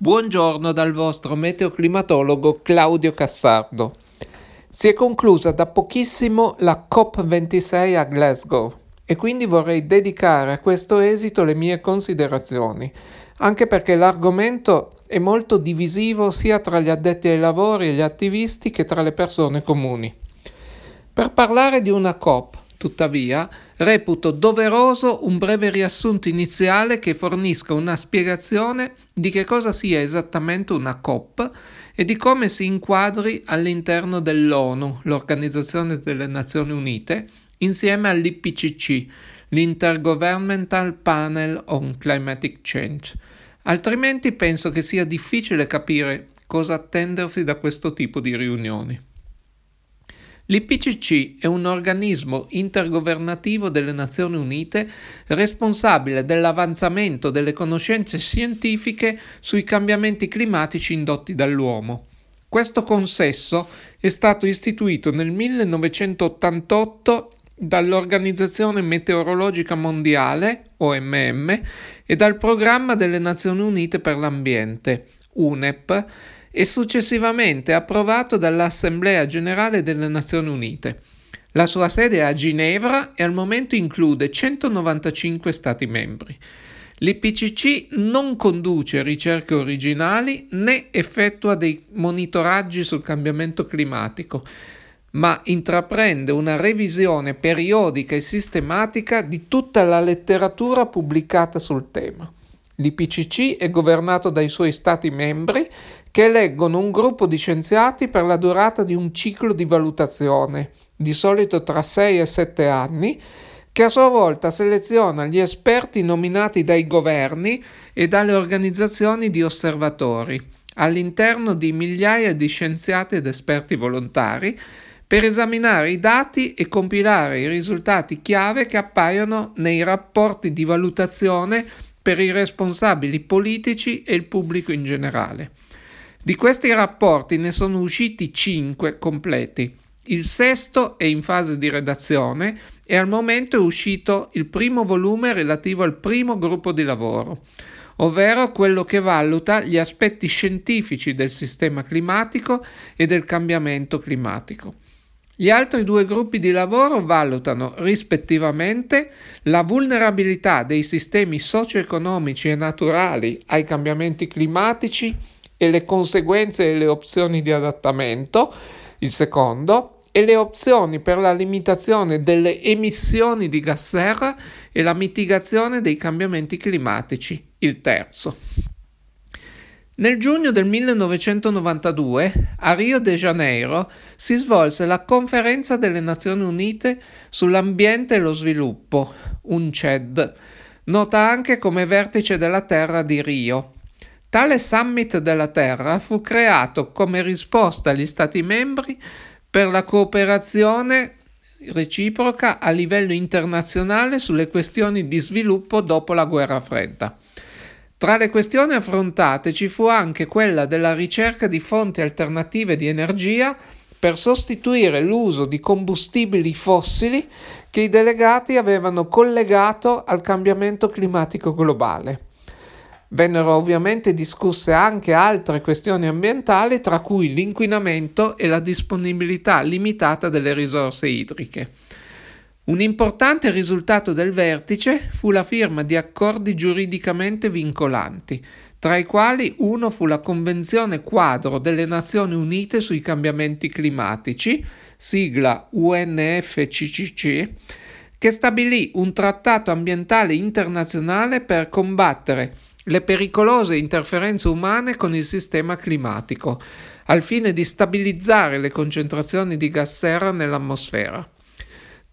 Buongiorno dal vostro meteoclimatologo Claudio Cassardo. Si è conclusa da pochissimo la COP26 a Glasgow e quindi vorrei dedicare a questo esito le mie considerazioni, anche perché l'argomento è molto divisivo sia tra gli addetti ai lavori e gli attivisti che tra le persone comuni. Per parlare di una COP, Tuttavia, reputo doveroso un breve riassunto iniziale che fornisca una spiegazione di che cosa sia esattamente una COP e di come si inquadri all'interno dell'ONU, l'Organizzazione delle Nazioni Unite, insieme all'IPCC, l'Intergovernmental Panel on Climatic Change. Altrimenti penso che sia difficile capire cosa attendersi da questo tipo di riunioni. L'IPCC è un organismo intergovernativo delle Nazioni Unite responsabile dell'avanzamento delle conoscenze scientifiche sui cambiamenti climatici indotti dall'uomo. Questo consesso è stato istituito nel 1988 dall'Organizzazione Meteorologica Mondiale, OMM, e dal Programma delle Nazioni Unite per l'Ambiente, UNEP, e successivamente approvato dall'Assemblea generale delle Nazioni Unite. La sua sede è a Ginevra e al momento include 195 Stati membri. L'IPCC non conduce ricerche originali né effettua dei monitoraggi sul cambiamento climatico, ma intraprende una revisione periodica e sistematica di tutta la letteratura pubblicata sul tema. L'IPCC è governato dai suoi Stati membri che eleggono un gruppo di scienziati per la durata di un ciclo di valutazione, di solito tra 6 e 7 anni, che a sua volta seleziona gli esperti nominati dai governi e dalle organizzazioni di osservatori, all'interno di migliaia di scienziati ed esperti volontari, per esaminare i dati e compilare i risultati chiave che appaiono nei rapporti di valutazione per i responsabili politici e il pubblico in generale. Di questi rapporti ne sono usciti cinque completi. Il sesto è in fase di redazione e al momento è uscito il primo volume relativo al primo gruppo di lavoro, ovvero quello che valuta gli aspetti scientifici del sistema climatico e del cambiamento climatico. Gli altri due gruppi di lavoro valutano rispettivamente la vulnerabilità dei sistemi socio-economici e naturali ai cambiamenti climatici e le conseguenze e le opzioni di adattamento, il secondo, e le opzioni per la limitazione delle emissioni di gas serra e la mitigazione dei cambiamenti climatici, il terzo. Nel giugno del 1992 a Rio de Janeiro si svolse la Conferenza delle Nazioni Unite sull'ambiente e lo sviluppo, UNCED, nota anche come Vertice della Terra di Rio. Tale summit della Terra fu creato come risposta agli Stati membri per la cooperazione reciproca a livello internazionale sulle questioni di sviluppo dopo la guerra fredda. Tra le questioni affrontate ci fu anche quella della ricerca di fonti alternative di energia per sostituire l'uso di combustibili fossili che i delegati avevano collegato al cambiamento climatico globale. Vennero ovviamente discusse anche altre questioni ambientali, tra cui l'inquinamento e la disponibilità limitata delle risorse idriche. Un importante risultato del vertice fu la firma di accordi giuridicamente vincolanti, tra i quali uno fu la Convenzione quadro delle Nazioni Unite sui cambiamenti climatici, sigla UNFCCC, che stabilì un trattato ambientale internazionale per combattere le pericolose interferenze umane con il sistema climatico, al fine di stabilizzare le concentrazioni di gas serra nell'atmosfera.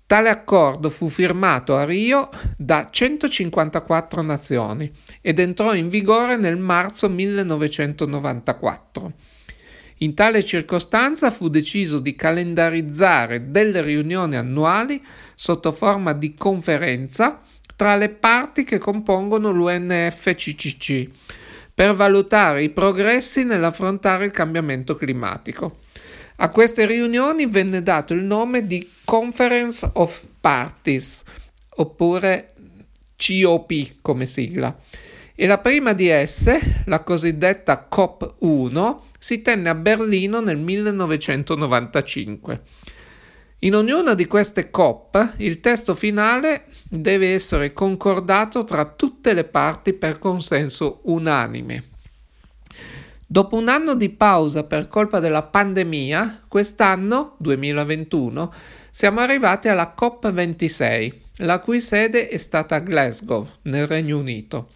Tale accordo fu firmato a Rio da 154 nazioni ed entrò in vigore nel marzo 1994. In tale circostanza fu deciso di calendarizzare delle riunioni annuali sotto forma di conferenza tra le parti che compongono l'UNFCCC per valutare i progressi nell'affrontare il cambiamento climatico. A queste riunioni venne dato il nome di Conference of Parties, oppure COP come sigla, e la prima di esse, la cosiddetta COP1, si tenne a Berlino nel 1995. In ognuna di queste COP il testo finale deve essere concordato tra tutte le parti per consenso unanime. Dopo un anno di pausa per colpa della pandemia, quest'anno, 2021, siamo arrivati alla COP26, la cui sede è stata a Glasgow, nel Regno Unito.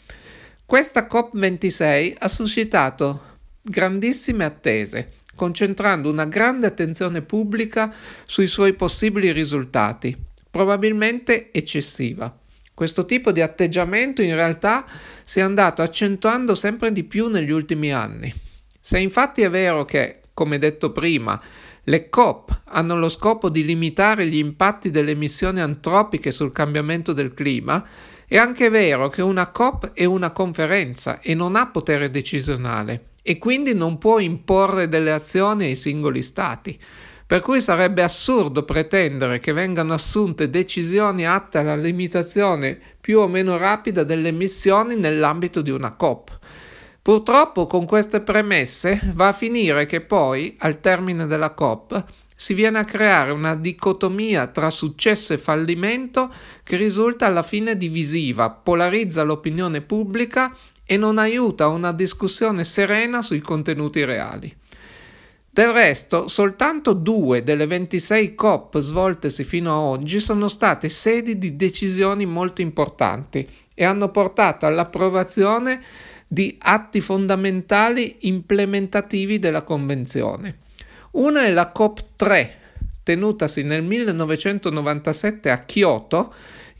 Questa COP26 ha suscitato grandissime attese concentrando una grande attenzione pubblica sui suoi possibili risultati, probabilmente eccessiva. Questo tipo di atteggiamento in realtà si è andato accentuando sempre di più negli ultimi anni. Se infatti è vero che, come detto prima, le COP hanno lo scopo di limitare gli impatti delle emissioni antropiche sul cambiamento del clima, è anche vero che una COP è una conferenza e non ha potere decisionale e quindi non può imporre delle azioni ai singoli Stati. Per cui sarebbe assurdo pretendere che vengano assunte decisioni atte alla limitazione più o meno rapida delle emissioni nell'ambito di una COP. Purtroppo con queste premesse va a finire che poi, al termine della COP, si viene a creare una dicotomia tra successo e fallimento che risulta alla fine divisiva, polarizza l'opinione pubblica e non aiuta una discussione serena sui contenuti reali. Del resto, soltanto due delle 26 COP svoltesi fino ad oggi sono state sedi di decisioni molto importanti e hanno portato all'approvazione di atti fondamentali implementativi della Convenzione. Una è la COP 3, tenutasi nel 1997 a Kyoto,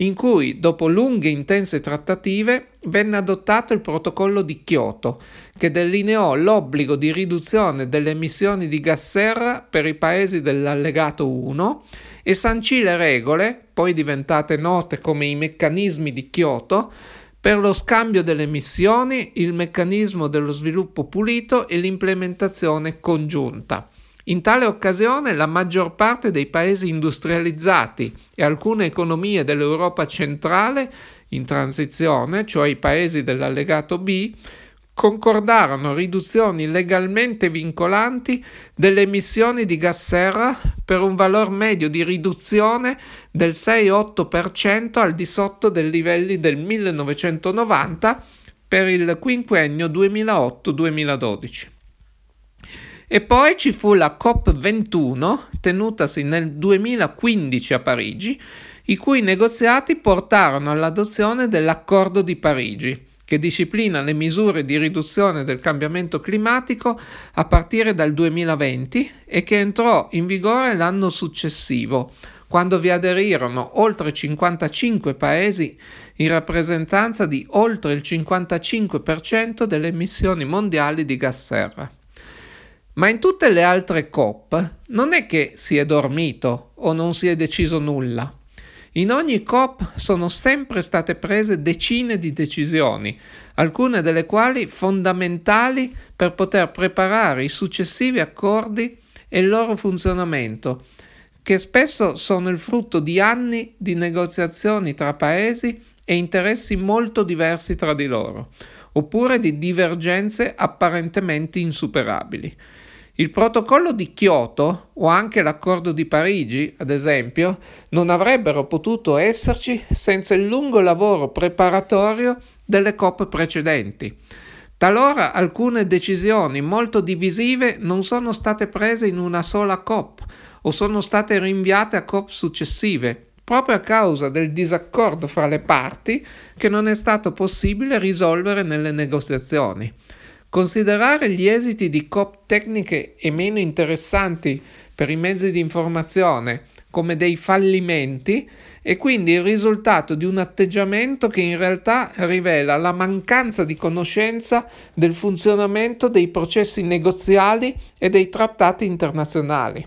in cui, dopo lunghe e intense trattative, venne adottato il protocollo di Kyoto, che delineò l'obbligo di riduzione delle emissioni di gas serra per i paesi dell'allegato 1 e sancì le regole, poi diventate note come i meccanismi di Kyoto, per lo scambio delle emissioni, il meccanismo dello sviluppo pulito e l'implementazione congiunta. In tale occasione la maggior parte dei paesi industrializzati e alcune economie dell'Europa centrale in transizione, cioè i paesi dell'allegato B, concordarono riduzioni legalmente vincolanti delle emissioni di gas serra per un valore medio di riduzione del 6-8% al di sotto dei livelli del 1990 per il quinquennio 2008-2012. E poi ci fu la COP21, tenutasi nel 2015 a Parigi, i cui negoziati portarono all'adozione dell'Accordo di Parigi, che disciplina le misure di riduzione del cambiamento climatico a partire dal 2020 e che entrò in vigore l'anno successivo, quando vi aderirono oltre 55 paesi in rappresentanza di oltre il 55% delle emissioni mondiali di gas serra. Ma in tutte le altre COP non è che si è dormito o non si è deciso nulla. In ogni COP sono sempre state prese decine di decisioni, alcune delle quali fondamentali per poter preparare i successivi accordi e il loro funzionamento, che spesso sono il frutto di anni di negoziazioni tra paesi e interessi molto diversi tra di loro, oppure di divergenze apparentemente insuperabili. Il protocollo di Kyoto o anche l'accordo di Parigi, ad esempio, non avrebbero potuto esserci senza il lungo lavoro preparatorio delle COP precedenti. Talora alcune decisioni molto divisive non sono state prese in una sola COP o sono state rinviate a COP successive, proprio a causa del disaccordo fra le parti che non è stato possibile risolvere nelle negoziazioni. Considerare gli esiti di COP tecniche e meno interessanti per i mezzi di informazione come dei fallimenti è quindi il risultato di un atteggiamento che in realtà rivela la mancanza di conoscenza del funzionamento dei processi negoziali e dei trattati internazionali.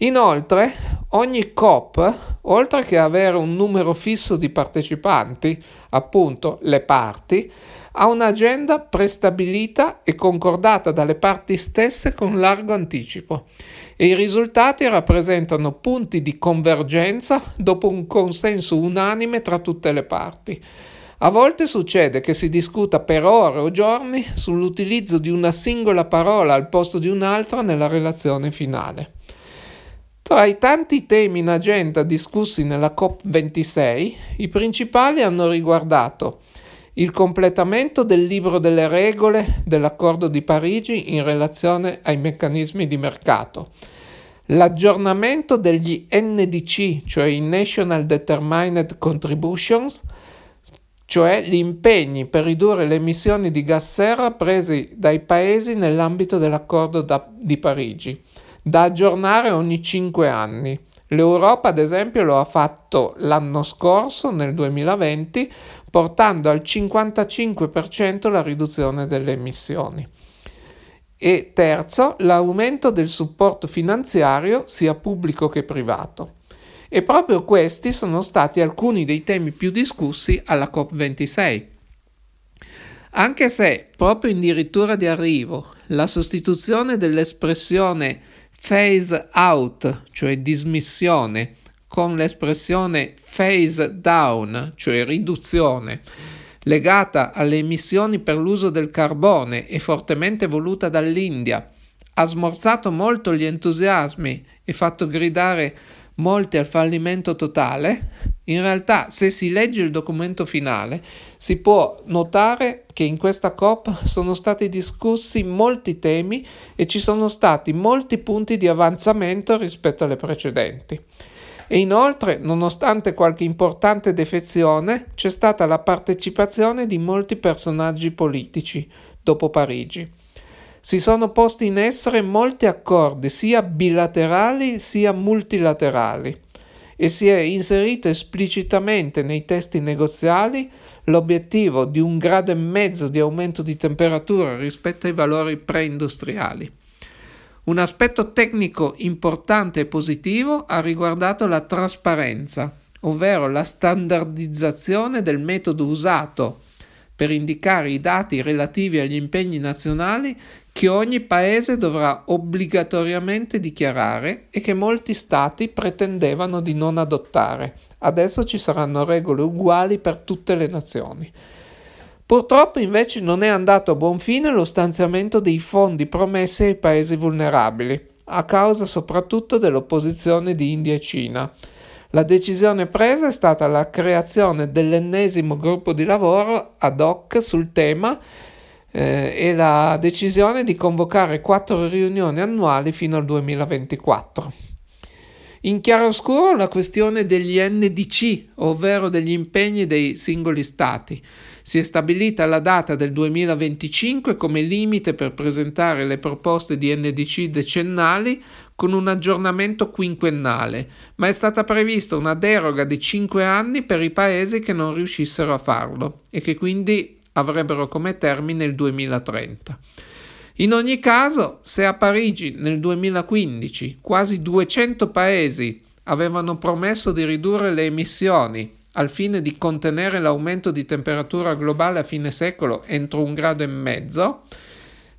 Inoltre, ogni COP, oltre che avere un numero fisso di partecipanti, appunto le parti, ha un'agenda prestabilita e concordata dalle parti stesse con largo anticipo e i risultati rappresentano punti di convergenza dopo un consenso unanime tra tutte le parti. A volte succede che si discuta per ore o giorni sull'utilizzo di una singola parola al posto di un'altra nella relazione finale. Tra i tanti temi in agenda discussi nella COP26, i principali hanno riguardato il completamento del libro delle regole dell'accordo di Parigi in relazione ai meccanismi di mercato, l'aggiornamento degli NDC, cioè i National Determined Contributions, cioè gli impegni per ridurre le emissioni di gas serra presi dai paesi nell'ambito dell'accordo da, di Parigi, da aggiornare ogni cinque anni. L'Europa, ad esempio, lo ha fatto l'anno scorso, nel 2020, portando al 55% la riduzione delle emissioni. E terzo, l'aumento del supporto finanziario sia pubblico che privato. E proprio questi sono stati alcuni dei temi più discussi alla COP26. Anche se, proprio in dirittura di arrivo, la sostituzione dell'espressione phase out, cioè dismissione, con l'espressione phase down, cioè riduzione, legata alle emissioni per l'uso del carbone e fortemente voluta dall'India, ha smorzato molto gli entusiasmi e fatto gridare molti al fallimento totale, in realtà se si legge il documento finale si può notare che in questa COP sono stati discussi molti temi e ci sono stati molti punti di avanzamento rispetto alle precedenti e inoltre, nonostante qualche importante defezione, c'è stata la partecipazione di molti personaggi politici dopo Parigi. Si sono posti in essere molti accordi, sia bilaterali sia multilaterali, e si è inserito esplicitamente nei testi negoziali l'obiettivo di un grado e mezzo di aumento di temperatura rispetto ai valori preindustriali. Un aspetto tecnico importante e positivo ha riguardato la trasparenza, ovvero la standardizzazione del metodo usato per indicare i dati relativi agli impegni nazionali che ogni paese dovrà obbligatoriamente dichiarare e che molti stati pretendevano di non adottare. Adesso ci saranno regole uguali per tutte le nazioni. Purtroppo invece non è andato a buon fine lo stanziamento dei fondi promessi ai paesi vulnerabili, a causa soprattutto dell'opposizione di India e Cina. La decisione presa è stata la creazione dell'ennesimo gruppo di lavoro ad hoc sul tema eh, e la decisione di convocare quattro riunioni annuali fino al 2024. In chiaroscuro la questione degli NDC, ovvero degli impegni dei singoli stati. Si è stabilita la data del 2025 come limite per presentare le proposte di NDC decennali con un aggiornamento quinquennale, ma è stata prevista una deroga di 5 anni per i paesi che non riuscissero a farlo e che quindi avrebbero come termine il 2030. In ogni caso, se a Parigi nel 2015 quasi 200 paesi avevano promesso di ridurre le emissioni al fine di contenere l'aumento di temperatura globale a fine secolo entro un grado e mezzo,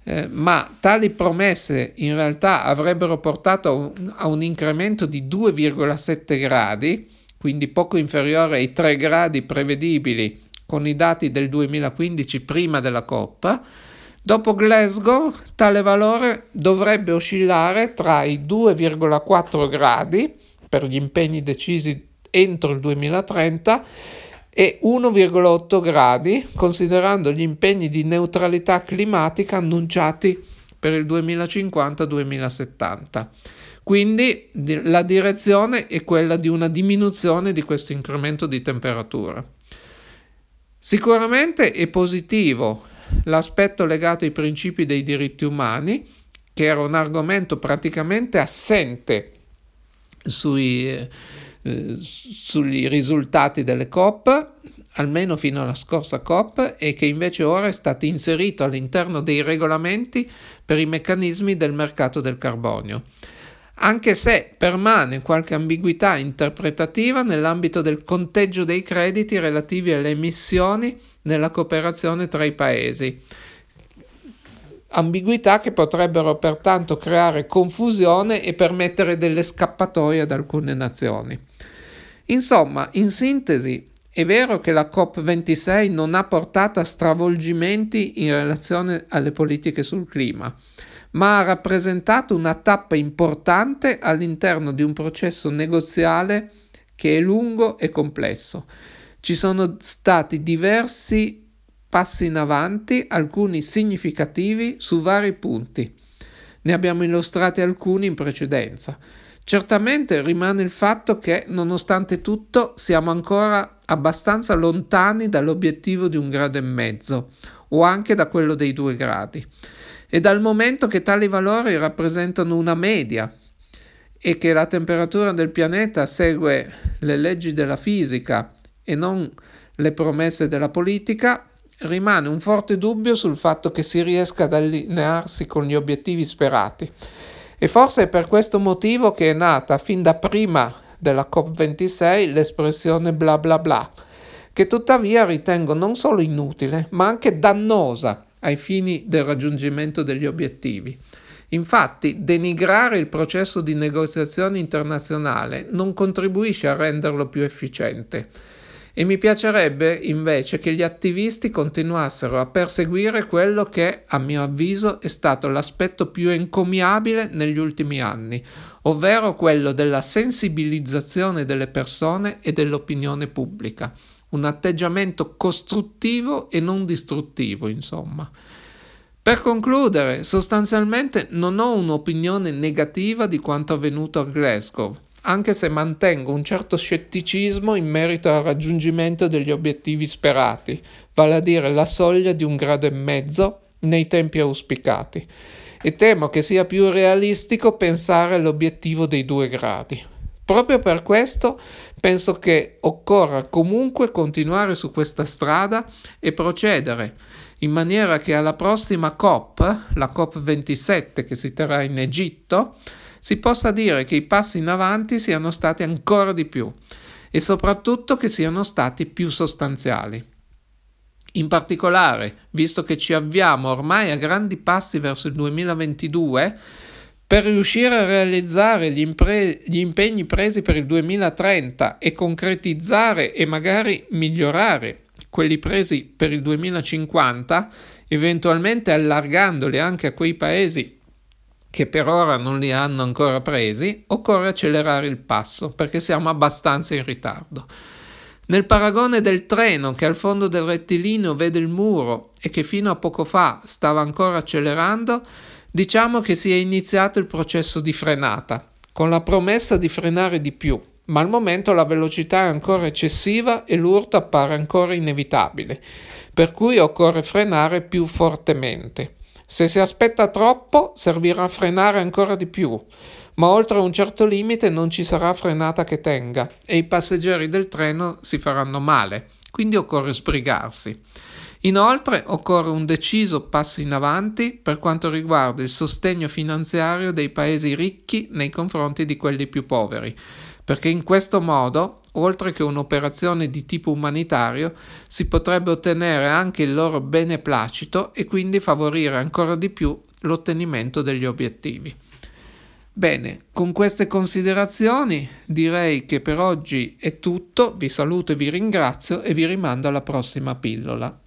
eh, ma tali promesse in realtà avrebbero portato a un, a un incremento di 2,7 gradi, quindi poco inferiore ai 3 gradi prevedibili con i dati del 2015 prima della coppa, dopo Glasgow tale valore dovrebbe oscillare tra i 2,4 gradi per gli impegni decisi entro il 2030 e 1,8 gradi, considerando gli impegni di neutralità climatica annunciati per il 2050-2070. Quindi la direzione è quella di una diminuzione di questo incremento di temperatura. Sicuramente è positivo l'aspetto legato ai principi dei diritti umani, che era un argomento praticamente assente sui, eh, sugli risultati delle COP, almeno fino alla scorsa COP, e che invece ora è stato inserito all'interno dei regolamenti per i meccanismi del mercato del carbonio anche se permane qualche ambiguità interpretativa nell'ambito del conteggio dei crediti relativi alle emissioni nella cooperazione tra i paesi. Ambiguità che potrebbero pertanto creare confusione e permettere delle scappatoie ad alcune nazioni. Insomma, in sintesi, È vero che la COP26 non ha portato a stravolgimenti in relazione alle politiche sul clima, ma ha rappresentato una tappa importante all'interno di un processo negoziale che è lungo e complesso. Ci sono stati diversi passi in avanti, alcuni significativi su vari punti. Ne abbiamo illustrati alcuni in precedenza. Certamente rimane il fatto che, nonostante tutto, siamo ancora abbastanza lontani dall'obiettivo di un grado e mezzo, o anche da quello dei due gradi. E dal momento che tali valori rappresentano una media e che la temperatura del pianeta segue le leggi della fisica e non le promesse della politica, rimane un forte dubbio sul fatto che si riesca ad allinearsi con gli obiettivi sperati. E forse è per questo motivo che è nata fin da prima della COP26 l'espressione bla bla bla, che tuttavia ritengo non solo inutile, ma anche dannosa ai fini del raggiungimento degli obiettivi. Infatti, denigrare il processo di negoziazione internazionale non contribuisce a renderlo più efficiente e mi piacerebbe invece che gli attivisti continuassero a perseguire quello che, a mio avviso, è stato l'aspetto più encomiabile negli ultimi anni, ovvero quello della sensibilizzazione delle persone e dell'opinione pubblica, un atteggiamento costruttivo e non distruttivo, insomma. Per concludere, sostanzialmente non ho un'opinione negativa di quanto avvenuto a Glasgow anche se mantengo un certo scetticismo in merito al raggiungimento degli obiettivi sperati, vale a dire la soglia di un grado e mezzo nei tempi auspicati, e temo che sia più realistico pensare all'obiettivo dei due gradi. Proprio per questo penso che occorra comunque continuare su questa strada e procedere in maniera che alla prossima COP, la COP27 che si terrà in Egitto, si possa dire che i passi in avanti siano stati ancora di più e soprattutto che siano stati più sostanziali. In particolare, visto che ci avviamo ormai a grandi passi verso il 2022, per riuscire a realizzare gli, impre- gli, impegni presi per il 2030 e concretizzare e magari migliorare quelli presi per il 2050, eventualmente allargandoli anche a quei paesi che per ora non li hanno ancora presi, occorre accelerare il passo perché siamo abbastanza in ritardo. Nel paragone del treno che al fondo del rettilineo vede il muro e che fino a poco fa stava ancora accelerando, diciamo che si è iniziato il processo di frenata, con la promessa di frenare di più, ma al momento la velocità è ancora eccessiva e l'urto appare ancora inevitabile, per cui occorre frenare più fortemente. Se si aspetta troppo, servirà a frenare ancora di più, ma oltre un certo limite non ci sarà frenata che tenga e i passeggeri del treno si faranno male, quindi occorre sbrigarsi. Inoltre occorre un deciso passo in avanti per quanto riguarda il sostegno finanziario dei paesi ricchi nei confronti di quelli più poveri, perché in questo modo oltre che un'operazione di tipo umanitario, si potrebbe ottenere anche il loro beneplacito e quindi favorire ancora di più l'ottenimento degli obiettivi. Bene, con queste considerazioni direi che per oggi è tutto, vi saluto e vi ringrazio e vi rimando alla prossima pillola.